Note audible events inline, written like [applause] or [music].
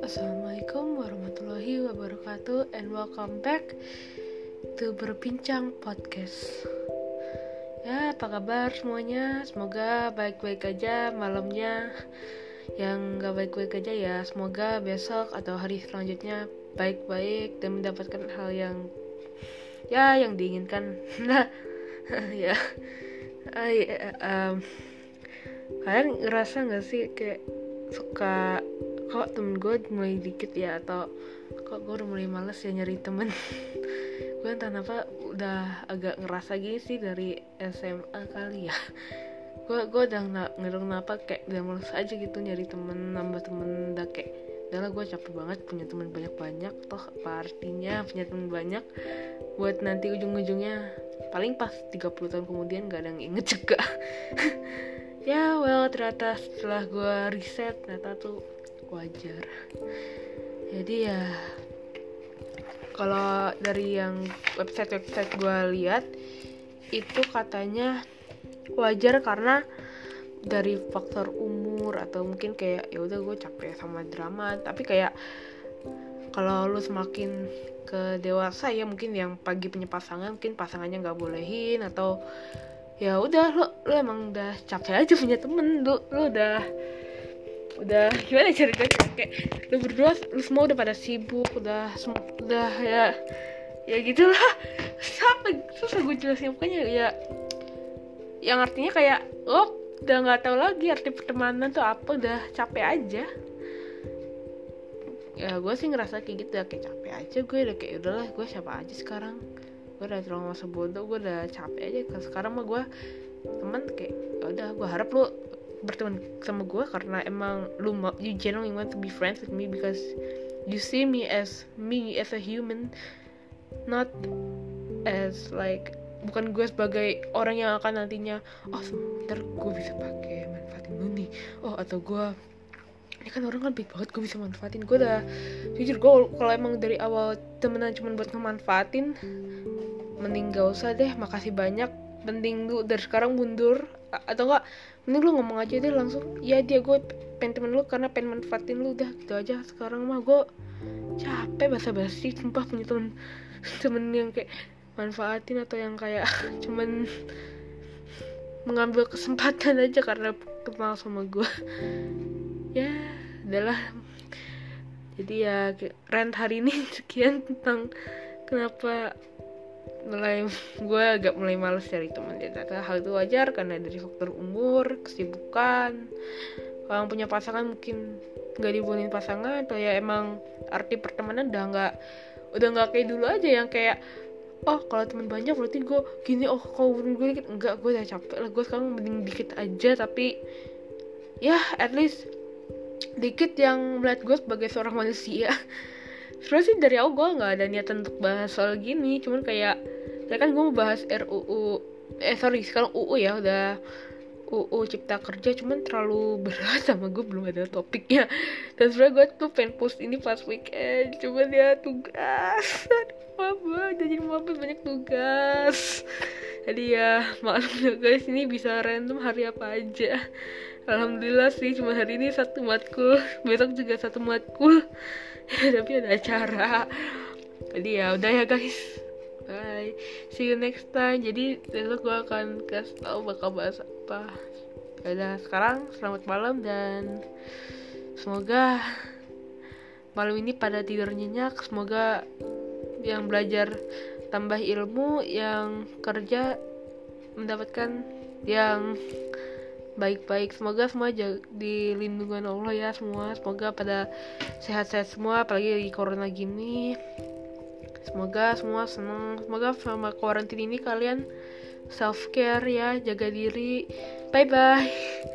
Assalamualaikum warahmatullahi wabarakatuh and welcome back to Berbincang Podcast. Ya apa kabar semuanya? Semoga baik-baik aja malamnya. Yang gak baik-baik aja ya Semoga besok atau hari selanjutnya baik-baik Dan mendapatkan hal yang Ya yang diinginkan. [laughs] Nah [laughs] ya um, kalian ngerasa gak sih kayak suka kok temen gue mulai dikit ya atau kok gue udah mulai males ya nyari temen? [laughs] Gue entah kenapa udah agak ngerasa gini sih dari SMA kali ya. Gue gue udah nggak kenapa kayak udah males aja gitu nyari temen nambah temen udah kayak udah gue capek banget punya temen banyak-banyak toh apa artinya punya temen banyak buat nanti ujung-ujungnya paling pas 30 tahun kemudian gak ada yang inget juga [laughs] well ternyata setelah gue riset ternyata tuh wajar. Jadi ya kalau dari yang website-website gue lihat itu katanya wajar karena dari faktor umur atau mungkin kayak ya udah gue capek sama drama. Tapi kayak kalau lu semakin ke dewasa ya mungkin yang pagi punya pasangan mungkin pasangannya nggak bolehin atau ya udah lo lo emang udah capek aja punya temen lu lo udah udah gimana ceritanya? Kayak lu berdua lu semua udah pada sibuk udah udah ya ya gitulah. Siapa susah gue jelasin pokoknya ya yang artinya kayak lo udah nggak tahu lagi arti pertemanan tuh apa udah capek aja. Ya gue sih ngerasa kayak gitu ya kayak capek aja gue udah kayak udahlah gue siapa aja sekarang gue udah terlalu masa bodoh gue udah capek aja. Sekarang mah gue teman kayak ya udah gue harap lu berteman sama gue karena emang lu you genuinely want to be friends with me because you see me as me as a human not as like bukan gue sebagai orang yang akan nantinya oh sebentar gue bisa pakai manfaatin lu nih. Oh atau gue ini kan orang kan baik banget gue bisa manfaatin. Gue udah jujur gue kalau emang dari awal temenan cuma buat ngemanfaatin mending gak usah deh makasih banyak. Mending lu dari sekarang mundur. Atau enggak mending lu ngomong aja deh langsung. Ya dia gue pengen temen lu karena pengen manfaatin lu udah gitu aja. Sekarang mah gue capek basa basi sumpah punya temen [laughs] temen yang kayak manfaatin atau yang kayak [laughs] cuman mengambil kesempatan aja karena kenal sama gue [laughs] ya adalah jadi ya rent hari ini sekian tentang kenapa mulai [laughs] gue agak mulai males cari teman ya ternyata hal itu wajar karena dari faktor umur kesibukan. Kalau punya pasangan mungkin nggak dibolehin pasangan atau ya emang arti pertemanan udah nggak udah nggak kayak dulu aja yang kayak oh kalau teman banyak berarti gue gini oh kalau gue dikit. Enggak gue udah capek lah. Gue sekarang mending dikit aja tapi ya at least dikit yang melihat gue sebagai seorang manusia [laughs] sebenarnya sih dari awal gue nggak ada niatan untuk bahas soal gini. Cuman kayak saya kan gue mau bahas RUU eh sorry sekarang UU ya udah UU Cipta Kerja. Cuman terlalu [laughs] berat sama gue belum ada topiknya. Dan sebenarnya gue tuh pengen post ini pas weekend. Cuman ya tugas. [laughs] Apa jadi mabuk banyak tugas. Jadi ya maklum ya guys ini bisa random hari apa aja. Alhamdulillah sih cuma hari ini satu matkul. Besok juga satu matkul [laughs] tapi ada acara. Jadi ya udah ya guys. Bye. See you next time. Jadi besok gue akan kasih tau bakal bahas apa. Udah sekarang selamat malam dan semoga malam ini pada tidur nyenyak. Semoga yang belajar tambah ilmu yang kerja mendapatkan yang baik-baik. Semoga semua di lindungan Allah ya semua. Semoga pada sehat-sehat semua apalagi lagi corona gini. Semoga semua senang. Semoga sama karantina ini kalian self care ya jaga diri. Bye bye [laughs]